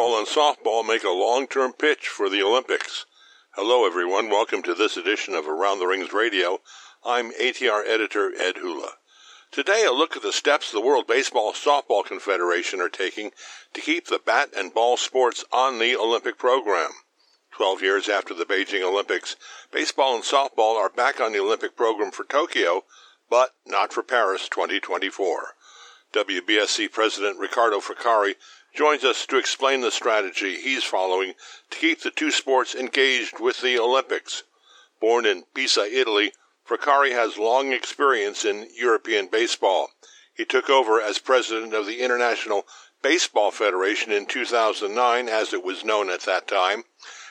baseball and softball make a long term pitch for the Olympics. Hello, everyone. Welcome to this edition of Around the Rings Radio. I'm ATR editor Ed Hula. Today, a look at the steps the World Baseball Softball Confederation are taking to keep the bat and ball sports on the Olympic program. Twelve years after the Beijing Olympics, baseball and softball are back on the Olympic program for Tokyo, but not for Paris 2024. WBSC President Riccardo Fraccari joins us to explain the strategy he's following to keep the two sports engaged with the Olympics. Born in Pisa, Italy, Fraccari has long experience in European baseball. He took over as president of the International Baseball Federation in 2009, as it was known at that time,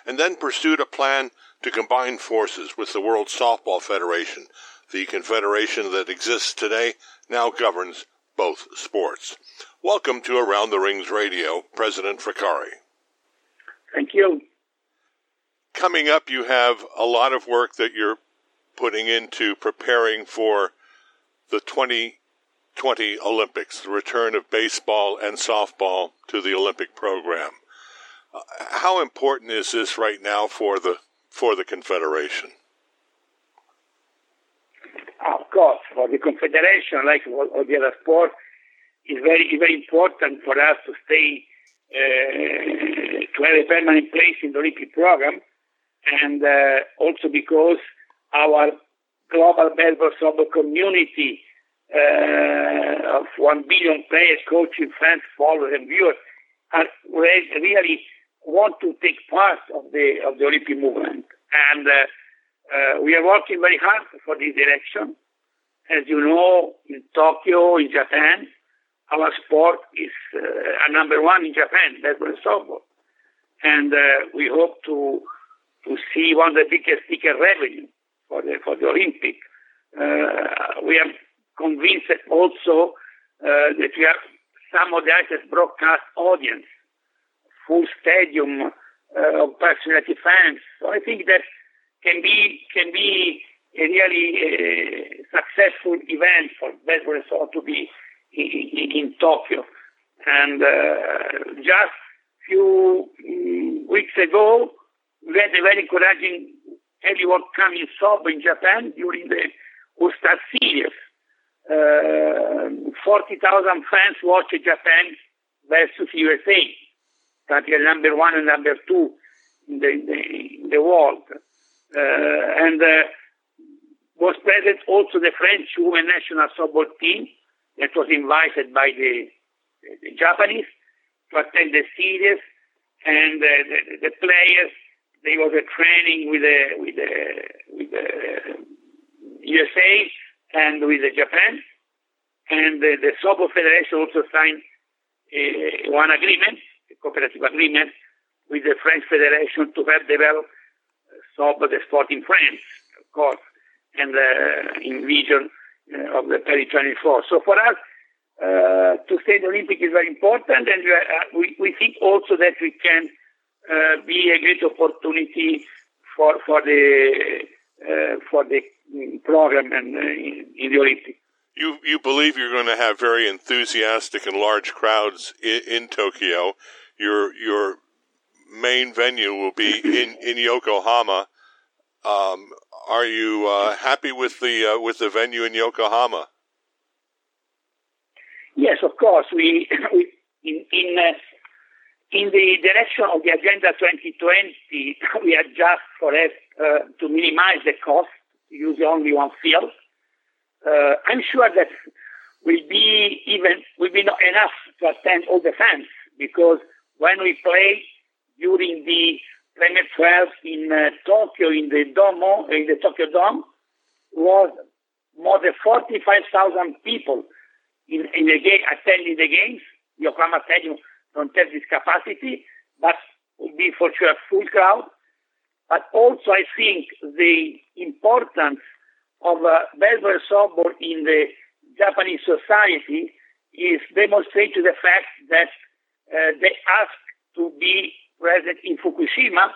and then pursued a plan to combine forces with the World Softball Federation. The confederation that exists today now governs both sports. Welcome to Around the Rings Radio, President Fraccari. Thank you. Coming up, you have a lot of work that you're putting into preparing for the 2020 Olympics, the return of baseball and softball to the Olympic program. Uh, how important is this right now for the for the Confederation? Of course, for the Confederation, like all the other sports, it's very, very important for us to stay, uh, to have a permanent place in the Olympic program, and uh, also because our global baseball soccer community uh, of one billion players, coaches, fans, followers, and viewers are really want to take part of the of the Olympic movement, and uh, we are working very hard for this direction. As you know, in Tokyo, in Japan, our sport is uh, a number one in Japan, baseball and softball. And uh, we hope to to see one of the biggest ticket revenue for the for the Olympic. Uh, we are convinced also uh, that we have some of the highest broadcast audience, full stadium uh, of personality fans. So I think that can be can be a really uh, successful event for baseball softball to be in, in Tokyo. And uh, just few um, weeks ago, we had a very encouraging early World Cup in in Japan during the All-Star Series. Uh, 40,000 fans watched Japan versus USA, country number one and number two in the, in the, in the world. Uh, and uh, was present also the French women national softball team that was invited by the, the Japanese to attend the series, and uh, the, the, players they was a training with the with the with the USA and with the Japan, and the, the softball federation also signed a, one agreement, a cooperative agreement with the French Federation to help develop softball the sport in France, of course, and uh, in the region uh, of the Paris 24. So for us, uh, to stay the Olympic is very important, and we, we think also that we can be a great opportunity for for the for the program and in, in the Olympics. You you believe you're going to have very enthusiastic and large crowds in, in Tokyo. Your your main venue will be in in Yokohama. Um, are you uh, happy with the uh, with the venue in Yokohama? Yes, of course. We, we in in, uh, in the direction of the Agenda 2020, we adjust for it uh, to minimize the cost, use only one field. Uh, I'm sure that will be even will be not enough to attend all the fans because when we play during the Premier 12 in uh, Tokyo, in the Domo, in the Tokyo Dome, was more than 45,000 people in, in the game, attending the games. Yokohama Stadium don't have this capacity, but will be for sure a full crowd. But also, I think the importance of uh, baseball softball in the Japanese society is demonstrated to the fact that uh, they ask to be present in Fukushima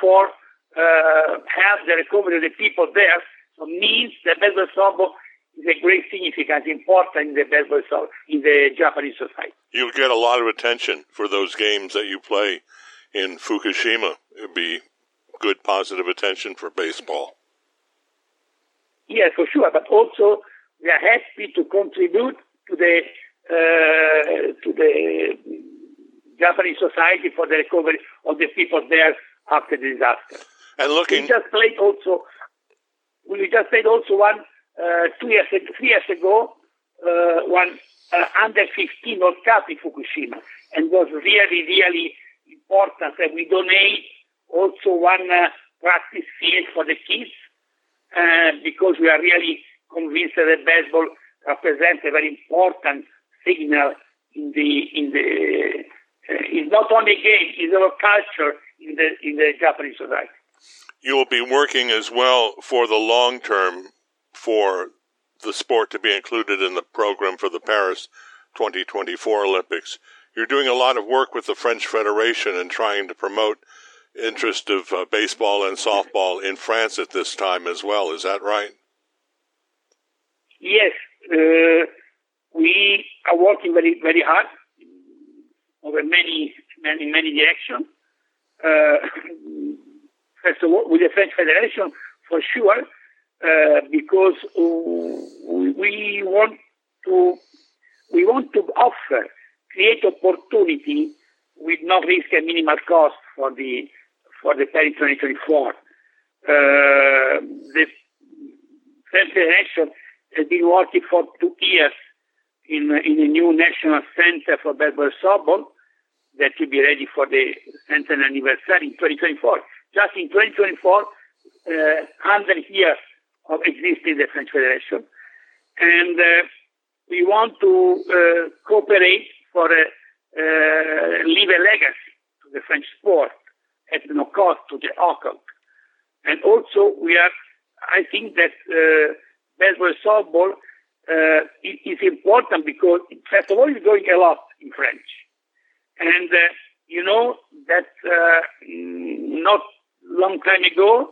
for uh, help the recovery of the people there. So means the Belgrade Sobo is a great significance, important in the baseball, in the Japanese society. You'll get a lot of attention for those games that you play in Fukushima. It'd be good positive attention for baseball. Yes, for sure. But also, we are happy to contribute to the uh, to the Japanese society for the recovery of the people there after the disaster. And looking, we just played also. We just played also one uh, two years, three years ago, uh, one uh, under 15 World Cup in Fukushima, and was really, really important that we donate also one uh, practice field for the kids uh, because we are really convinced that baseball represents a very important signal in the in the uh, it's not only a game, it's our culture in the in the Japanese society. You will be working as well for the long term for the sport to be included in the program for the Paris 2024 Olympics. You're doing a lot of work with the French Federation and trying to promote interest of uh, baseball and softball in France at this time as well. Is that right? Yes, uh, we are working very very hard over many many many directions. Uh, first of all, with the French Federation for sure, uh, because we want to we want to offer create opportunity with no risk and minimal cost for the for the Paris 2024. Uh, the French Federation has been working for two years in in a new national center for baseball softball that will be ready for the centenary anniversary in 2024. Just in 2024, uh, 100 years of existing the French Federation. And uh, we want to uh, cooperate for a, uh, leave a legacy to the French sport at no cost to the local. And also we are, I think that uh, baseball softball uh, is important because first of all it's going a lot in French. And uh, you know that uh, not long time ago,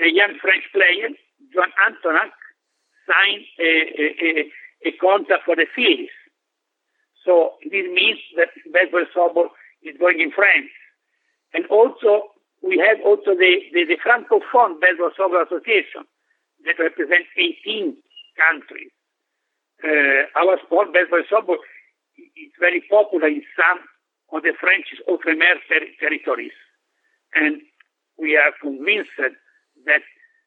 a young French player Joan Antonac signed a, a, a, contract for the Phillies. So this means that baseball softball is going in France. And also, we have also the, the, the Francophone Baseball Softball Association that represents 18 countries. Our sport, baseball is very popular in some of the French outre-mer ter- territories. And we are convinced that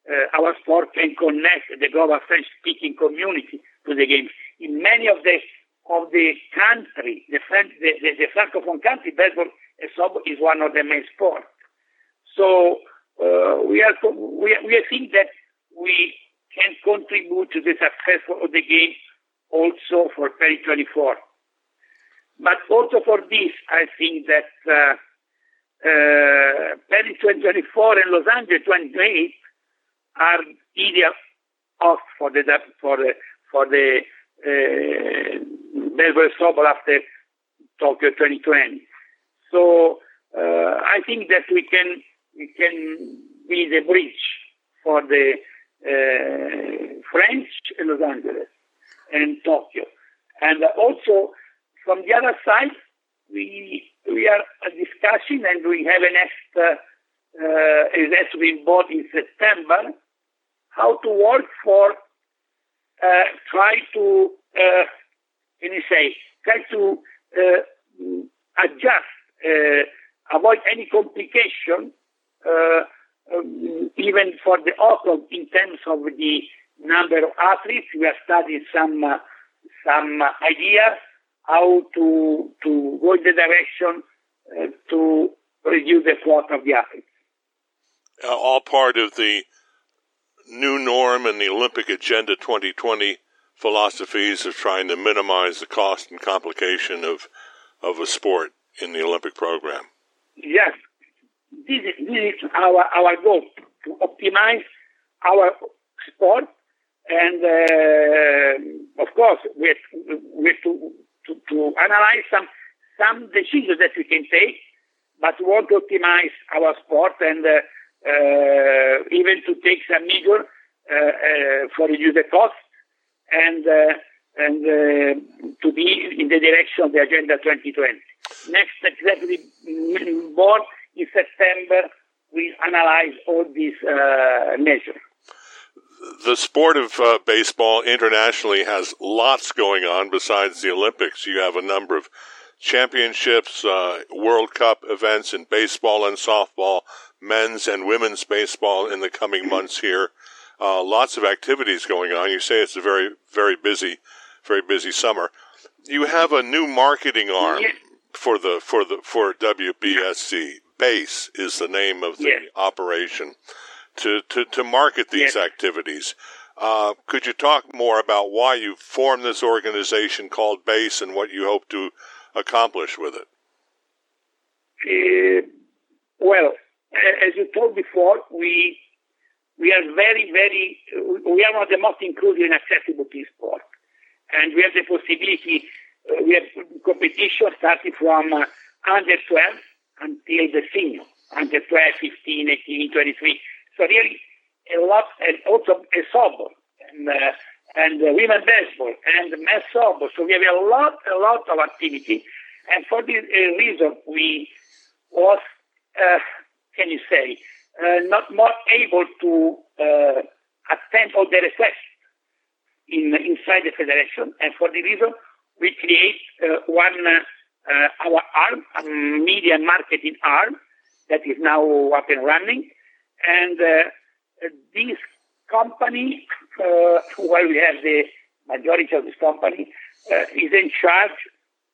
uh, our sport can connect the global French-speaking community to the games. In many of the of the country, the, French, the, the, the francophone country, baseball is one of the main sports. So uh, we are we we think that we can contribute to the success of the game also for Paris 24. But also for this, I think that uh, uh, Paris 2024 and Los Angeles 2028 are ideal off for the for the for the uh, Belgrade Sobol after Tokyo 2020. So uh, I think that we can we can be the bridge for the uh, French and Los Angeles and Tokyo, and also from the other side we we are discussing and we have a next uh, uh, it has to bought in September how to work for uh, try to uh, can you say try to uh, adjust uh, avoid any complication uh, um, even for the author in terms of the number of athletes we are studying some uh, some ideas how to to go in the direction to reduce the quota of the athletes all part of the new norm and the Olympic Agenda 2020 philosophies of trying to minimize the cost and complication of of a sport in the Olympic program. Yes, this is, this is our our goal to optimize our sport, and uh, of course we have, we have to, to, to analyze some some decisions that we can take, but we want to optimize our sport and. Uh, uh, even to take some measure uh, uh, for reduce the cost and uh, and uh, to be in the direction of the Agenda 2020. Next executive board in September will analyze all these uh, measures. The sport of uh, baseball internationally has lots going on besides the Olympics. You have a number of championships, uh, World Cup events in baseball and softball, men's and women's baseball in the coming months here. Uh, lots of activities going on. You say it's a very, very busy, very busy summer. You have a new marketing arm for the for the for WBSC. Base is the name of the operation to, to, to market these activities. Uh, could you talk more about why you formed this organization called Base and what you hope to accomplish with it? Uh, well, as you told before, we we are very, very, we are one of the most inclusive and accessible team sport. And we have the possibility, uh, we have competition starting from uh, under 12 until the senior, under 12, 15, 18, 23. So really a lot, and also a softball, and, uh, and uh, women baseball, and men's softball. So we have a lot, a lot of activity. And for this uh, reason, we was, uh, can you say, uh, not more able to uh, attend all the requests in, inside the federation. And for the reason, we create uh, one, uh, our arm, a media marketing arm that is now up and running. And uh, this company, uh, where we have the majority of this company, is in charge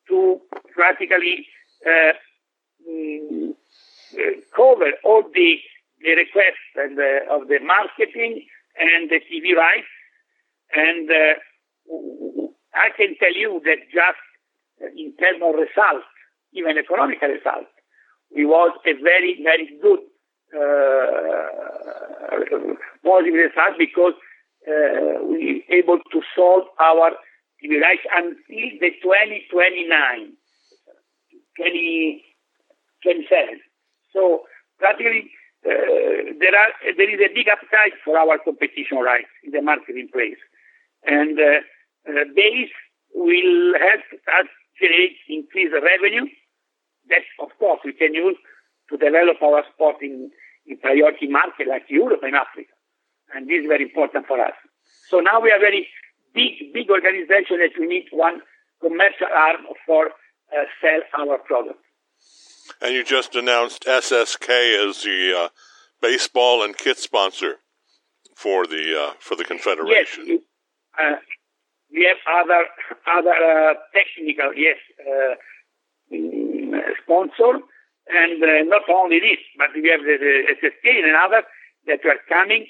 to practically mm, cover all the the requests and uh, of the marketing and the TV rights. And uh, I can tell you that just in terms of results, even economic results, we was a very, very good uh, positive result because uh, we able to solve our TV rights until the 2029, 2027. So practically uh, there are there is a big appetite for our competition rights in the marketing place, and uh, uh, base will help us generate increase revenue. That of course we can use to develop our sport in, in priority market like Europe and Africa, and this is very important for us. So now we are very big big organization that we need one commercial arm for uh, sell our products. And you just announced SSK as the uh, baseball and kit sponsor for the uh, for the confederation. Yes, uh, we have other other uh, technical yes uh, mm, sponsor, and uh, not only this, but we have the, the SSK and others that are coming.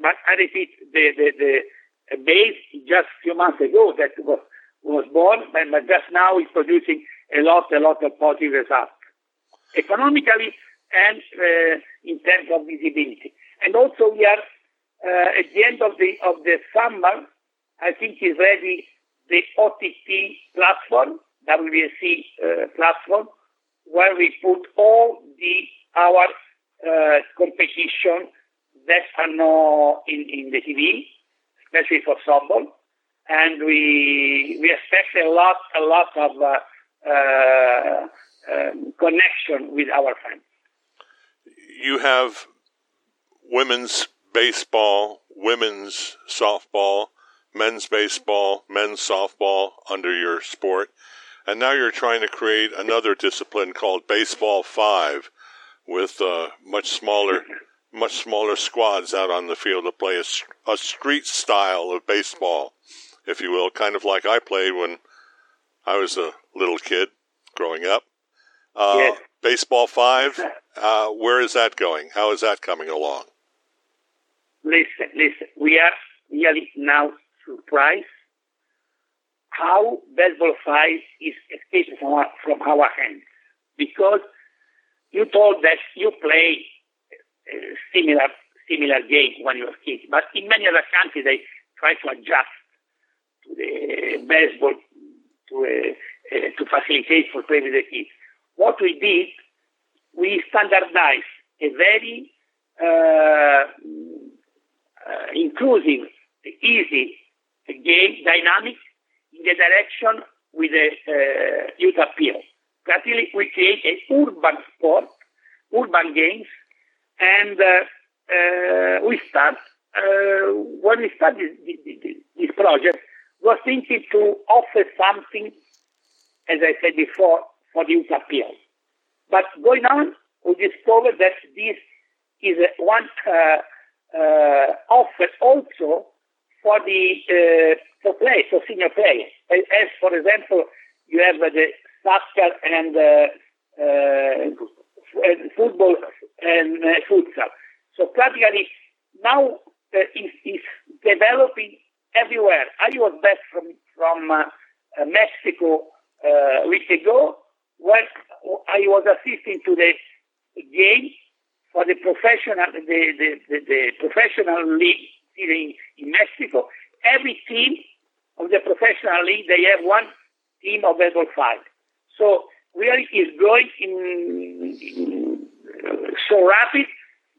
But I repeat, the the, the base just a few months ago that was was born, but just now is producing a lot a lot of positive results economically and uh, in terms of visibility. And also we are uh, at the end of the of the summer, I think is ready the OTT platform, WBSC uh, platform, where we put all the our uh, competition that are in, in the TV, especially for softball, and we we expect a lot a lot of uh, uh, um, connection with our fans. You have women's baseball, women's softball, men's baseball, men's softball under your sport, and now you're trying to create another discipline called baseball five, with uh, much smaller, much smaller squads out on the field to play a, a street style of baseball, if you will, kind of like I played when I was a little kid growing up. Uh, yes. Baseball five, uh, where is that going? How is that coming along? Listen, listen. We are really now surprised how baseball five is escaping from our, from our hands because you told that you play uh, similar similar games when you were kids, but in many other countries they try to adjust to the baseball to uh, uh, to facilitate for playing with the kids. What we did, we standardized a very uh, uh, inclusive, easy game dynamic in the direction with the uh, youth appeal. Practically, we create an urban sport, urban games, and uh, uh, we start uh, when we start this, this, this project, was thinking to offer something, as I said before, for the youth appeal. But going on, we discovered that this is one uh, uh, offer also for the uh, for play, for senior players. As for example, you have the soccer and football and futsal. So practically now uh, is, is developing everywhere. I was back from from uh, uh, Mexico week ago, where I was assisting to the game for the professional the the, the, the professional league Mexico. Every team of the professional league they have one team of baseball five. So really is growing in, in so rapid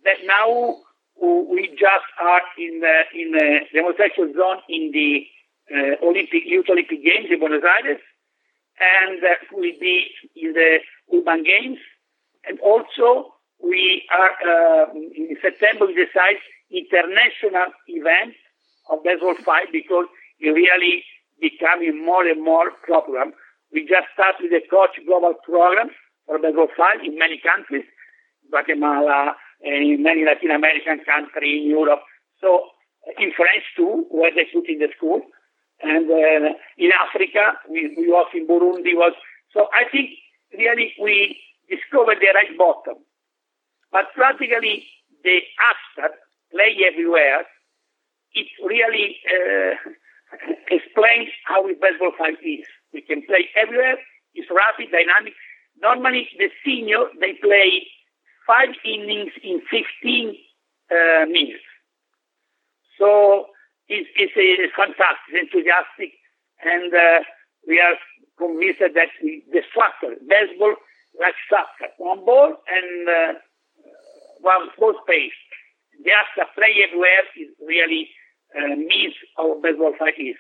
that now we just are in the, in the demonstration zone in the uh, Olympic Youth Olympic Games in Buenos Aires, and uh, will be in the Urban Games, and also we are uh, in September we decide international event of baseball five because it really becoming more and more program. We just started the coach global program for baseball five in many countries, Guatemala, in many Latin American countries, in Europe. So in France too, where they put in the school. And uh, in Africa, we, we was in Burundi. Was so I think really we discovered the right bottom. But practically the after play everywhere, it really uh, explains how baseball five is. We can play everywhere. It's rapid, dynamic. Normally, the senior they play five innings in 15 uh, minutes. So it's, it's, it's fantastic, enthusiastic, and uh, we are convinced that the soccer, baseball, like soccer, one ball and uh, one ball space. The after play everywhere is really uh, our baseball five is.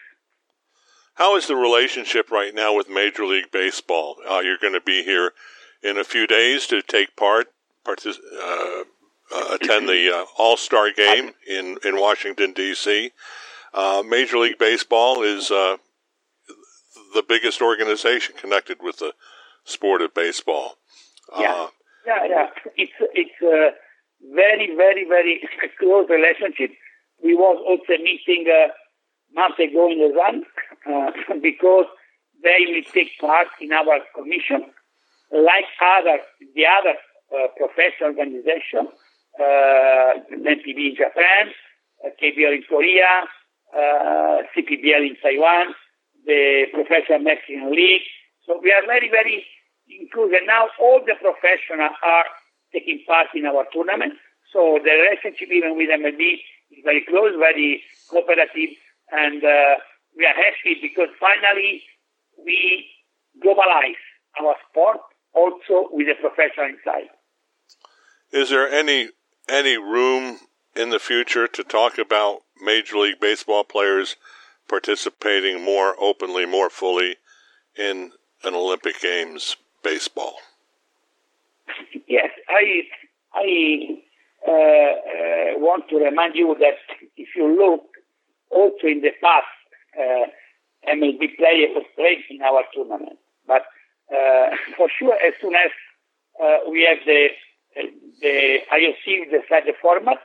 How is the relationship right now with Major League Baseball? Uh, you're going to be here in a few days to take part partic- uh, uh, attend the uh, All Star game in in Washington D.C. Uh, Major League Baseball is uh, the biggest organization connected with the sport of baseball. Yeah, yeah, yeah. It's it's a very, very, very close relationship. We was also meeting a month ago in Lausanne because they will take part in our commission, like other the other uh, professional organization, uh, NPB in Japan, uh, KBL in Korea, uh, CPBL in Taiwan, the Professional Mexican League. So we are very, very inclusive. Now all the professionals are taking part in our tournament. So the relationship even with MLB very close, very cooperative, and uh, we are happy because finally we globalize our sport also with the professional inside. Is there any any room in the future to talk about Major League Baseball players participating more openly, more fully in an Olympic Games baseball? Yes, I I uh, uh, want to remind you that if you look also in the past, uh, MLB players was played in our tournament, but uh, for sure as soon as uh, we have the the IOC decide the format.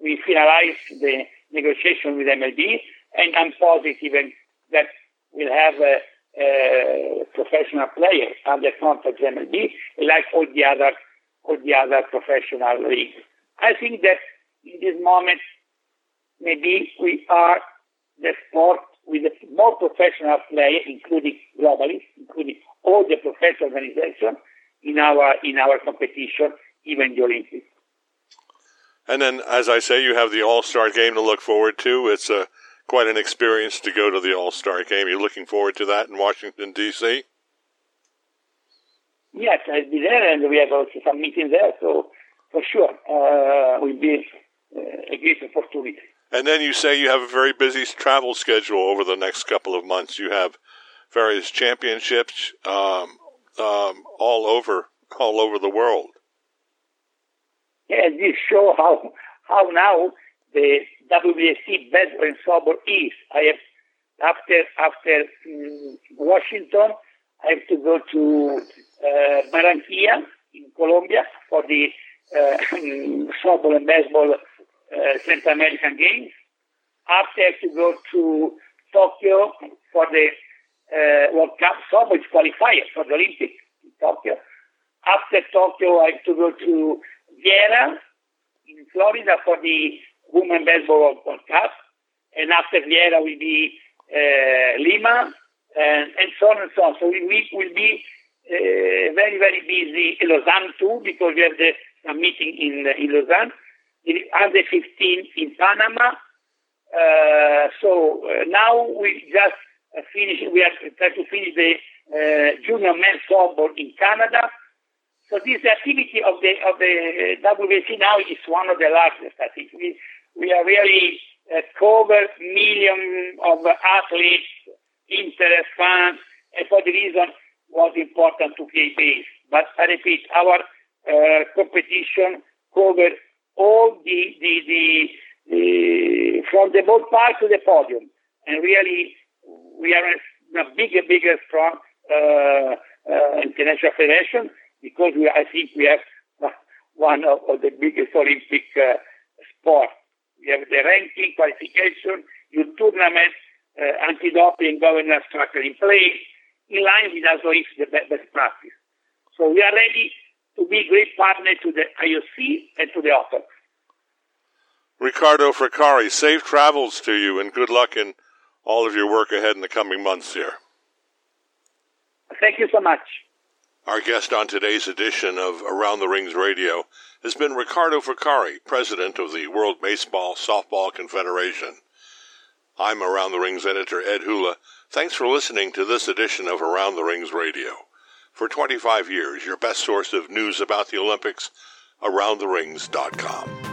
We finalize the negotiation with MLB, and I'm positive that we'll have a, a professional players under contract with MLB, like all the other all the other professional leagues. I think that in this moment, maybe we are the sport with a more professional players, including globally, including all the professional organizations in our in our competition even the Olympics. And then, as I say, you have the All Star game to look forward to. It's a quite an experience to go to the All Star game. You're looking forward to that in Washington D.C. Yes, I'll be there, and we have also some meetings there. So for sure, uh, will be uh, a great opportunity. And then you say you have a very busy travel schedule over the next couple of months. You have various championships um, um, all over all over the world. Yeah, this show how how now the WBC baseball and softball is. I have after after um, Washington, I have to go to uh, Barranquilla in Colombia for the softball and baseball uh, Central American Games. After I have to go to Tokyo for the uh, World Cup softball qualifier for the Olympics in Tokyo. After Tokyo, I have to go to Viera in Florida for the Women Baseball World Cup. And after Viera will be uh, Lima and, and so on and so on. So we, we will be uh, very, very busy in Lausanne too because we have the a meeting in, in Lausanne. Under 15 in Panama. Uh, so uh, now we just uh, finished, we are trying to finish the uh, junior men's softball in Canada. So this activity of the of the WBC now is one of the largest. I think we we are really uh, cover million of athletes, interest funds, and for the reason was important to play base. But I repeat, our uh, competition cover all the, the, the, the, from the ballpark to the podium. And really, we are a bigger, bigger, strong uh, uh, international federation because we, I think we have one of, of the biggest Olympic uh, sports. We have the ranking, qualification, your tournament, uh, anti-doping governance structure in place, in line with also the best practice. So we are ready to be a great partner to the IOC and to the author. Riccardo Fraccari, safe travels to you and good luck in all of your work ahead in the coming months here. Thank you so much. Our guest on today's edition of Around the Rings Radio has been Riccardo Fraccari, president of the World Baseball Softball Confederation. I'm Around the Rings editor Ed Hula. Thanks for listening to this edition of Around the Rings Radio. For 25 years, your best source of news about the Olympics, AroundTheRings.com.